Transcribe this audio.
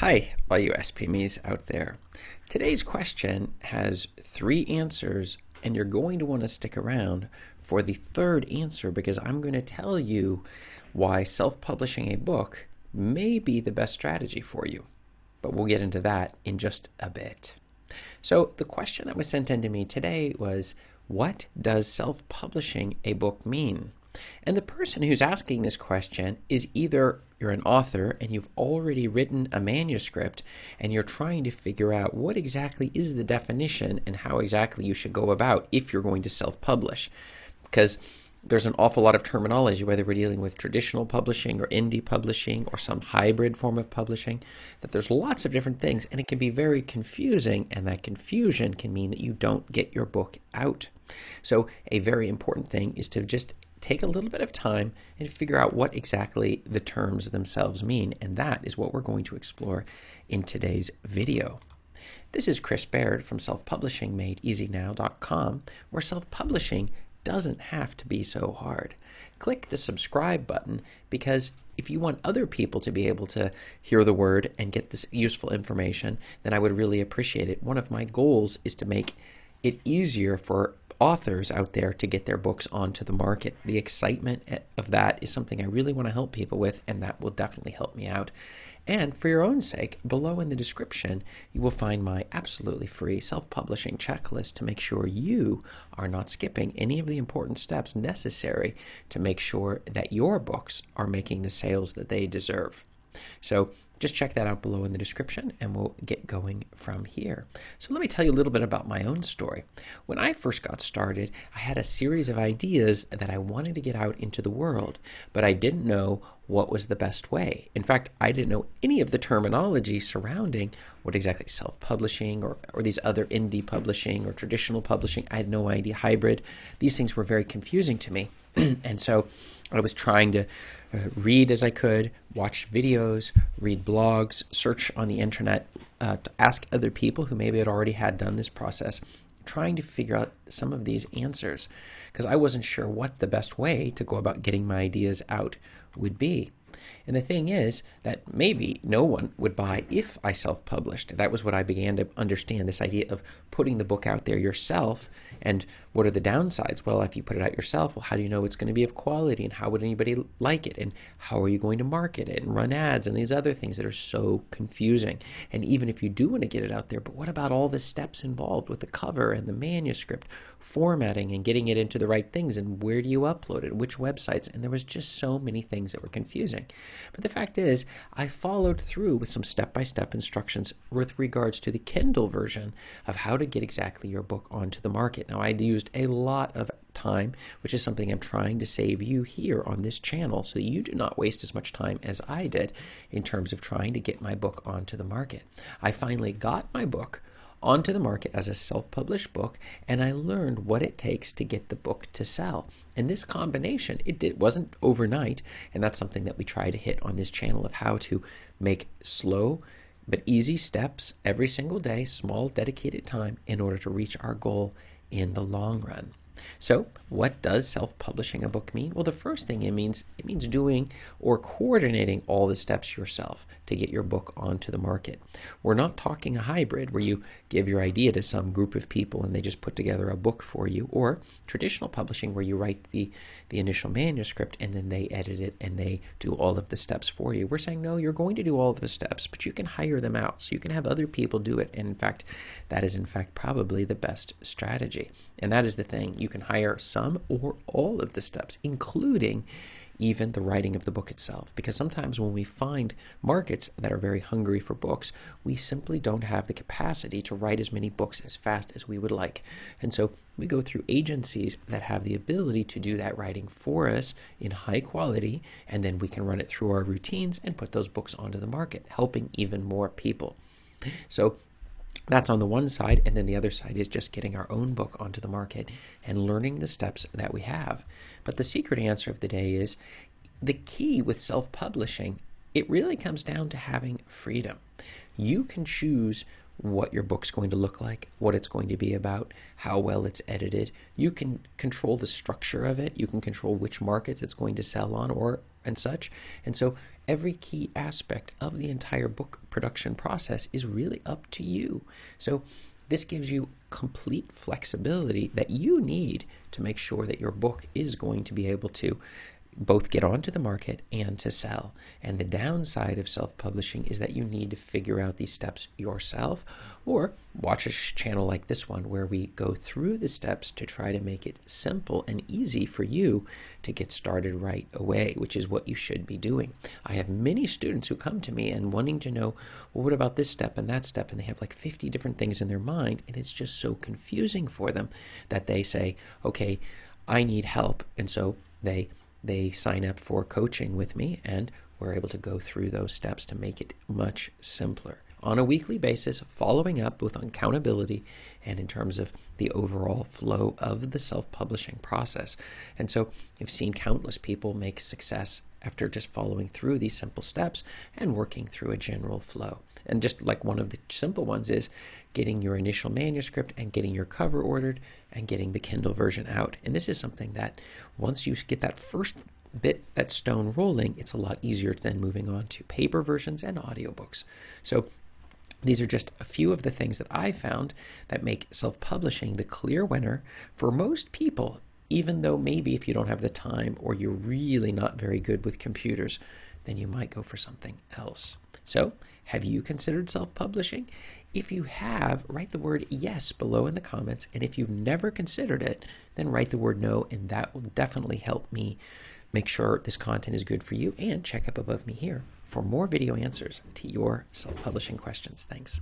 Hi, all you SPMEs out there. Today's question has three answers, and you're going to want to stick around for the third answer because I'm going to tell you why self publishing a book may be the best strategy for you. But we'll get into that in just a bit. So, the question that was sent in to me today was What does self publishing a book mean? And the person who's asking this question is either you're an author and you've already written a manuscript and you're trying to figure out what exactly is the definition and how exactly you should go about if you're going to self publish. Because there's an awful lot of terminology, whether we're dealing with traditional publishing or indie publishing or some hybrid form of publishing, that there's lots of different things and it can be very confusing, and that confusion can mean that you don't get your book out. So, a very important thing is to just take a little bit of time and figure out what exactly the terms themselves mean. And that is what we're going to explore in today's video. This is Chris Baird from selfpublishingmadeeasynow.com, where self publishing doesn't have to be so hard. Click the subscribe button because if you want other people to be able to hear the word and get this useful information, then I would really appreciate it. One of my goals is to make it easier for authors out there to get their books onto the market. The excitement of that is something I really want to help people with, and that will definitely help me out. And for your own sake, below in the description, you will find my absolutely free self publishing checklist to make sure you are not skipping any of the important steps necessary to make sure that your books are making the sales that they deserve. So just check that out below in the description and we'll get going from here. So, let me tell you a little bit about my own story. When I first got started, I had a series of ideas that I wanted to get out into the world, but I didn't know what was the best way. In fact, I didn't know any of the terminology surrounding what exactly self publishing or, or these other indie publishing or traditional publishing. I had no idea, hybrid. These things were very confusing to me. and so I was trying to uh, read as I could, watch videos, read blogs, search on the internet, uh, to ask other people who maybe had already had done this process, trying to figure out some of these answers because I wasn't sure what the best way to go about getting my ideas out would be. And the thing is that maybe no one would buy if I self published. That was what I began to understand this idea of putting the book out there yourself. And what are the downsides? Well, if you put it out yourself, well, how do you know it's going to be of quality? And how would anybody like it? And how are you going to market it and run ads and these other things that are so confusing? And even if you do want to get it out there, but what about all the steps involved with the cover and the manuscript, formatting and getting it into the right things? And where do you upload it? Which websites? And there was just so many things that were confusing. But the fact is, I followed through with some step by step instructions with regards to the Kindle version of how to get exactly your book onto the market. Now, I used a lot of time, which is something I'm trying to save you here on this channel so that you do not waste as much time as I did in terms of trying to get my book onto the market. I finally got my book onto the market as a self published book, and I learned what it takes to get the book to sell. And this combination, it, wasn't overnight, and that's something that we try to hit on this channel of how to make slow but easy steps every single day, small dedicated time in order to reach our goal in the long run. So, what does self-publishing a book mean? Well, the first thing it means it means doing or coordinating all the steps yourself to get your book onto the market. We're not talking a hybrid where you give your idea to some group of people and they just put together a book for you, or traditional publishing where you write the the initial manuscript and then they edit it and they do all of the steps for you. We're saying no, you're going to do all of the steps, but you can hire them out. So you can have other people do it. And in fact, that is in fact probably the best strategy. And that is the thing. You can hire some or all of the steps, including even the writing of the book itself. Because sometimes when we find markets that are very hungry for books, we simply don't have the capacity to write as many books as fast as we would like. And so we go through agencies that have the ability to do that writing for us in high quality, and then we can run it through our routines and put those books onto the market, helping even more people. So that's on the one side, and then the other side is just getting our own book onto the market and learning the steps that we have. But the secret answer of the day is the key with self publishing, it really comes down to having freedom. You can choose what your book's going to look like, what it's going to be about, how well it's edited. You can control the structure of it. You can control which markets it's going to sell on or and such. And so every key aspect of the entire book production process is really up to you. So this gives you complete flexibility that you need to make sure that your book is going to be able to both get onto the market and to sell. And the downside of self publishing is that you need to figure out these steps yourself or watch a channel like this one where we go through the steps to try to make it simple and easy for you to get started right away, which is what you should be doing. I have many students who come to me and wanting to know, well, what about this step and that step? And they have like 50 different things in their mind, and it's just so confusing for them that they say, okay, I need help. And so they they sign up for coaching with me, and we're able to go through those steps to make it much simpler on a weekly basis, following up with accountability and in terms of the overall flow of the self publishing process. And so I've seen countless people make success after just following through these simple steps and working through a general flow. And just like one of the simple ones is getting your initial manuscript and getting your cover ordered and getting the Kindle version out. And this is something that once you get that first bit that stone rolling, it's a lot easier than moving on to paper versions and audiobooks. So these are just a few of the things that I found that make self publishing the clear winner for most people, even though maybe if you don't have the time or you're really not very good with computers, then you might go for something else. So, have you considered self publishing? If you have, write the word yes below in the comments. And if you've never considered it, then write the word no, and that will definitely help me make sure this content is good for you. And check up above me here for more video answers to your self publishing questions. Thanks.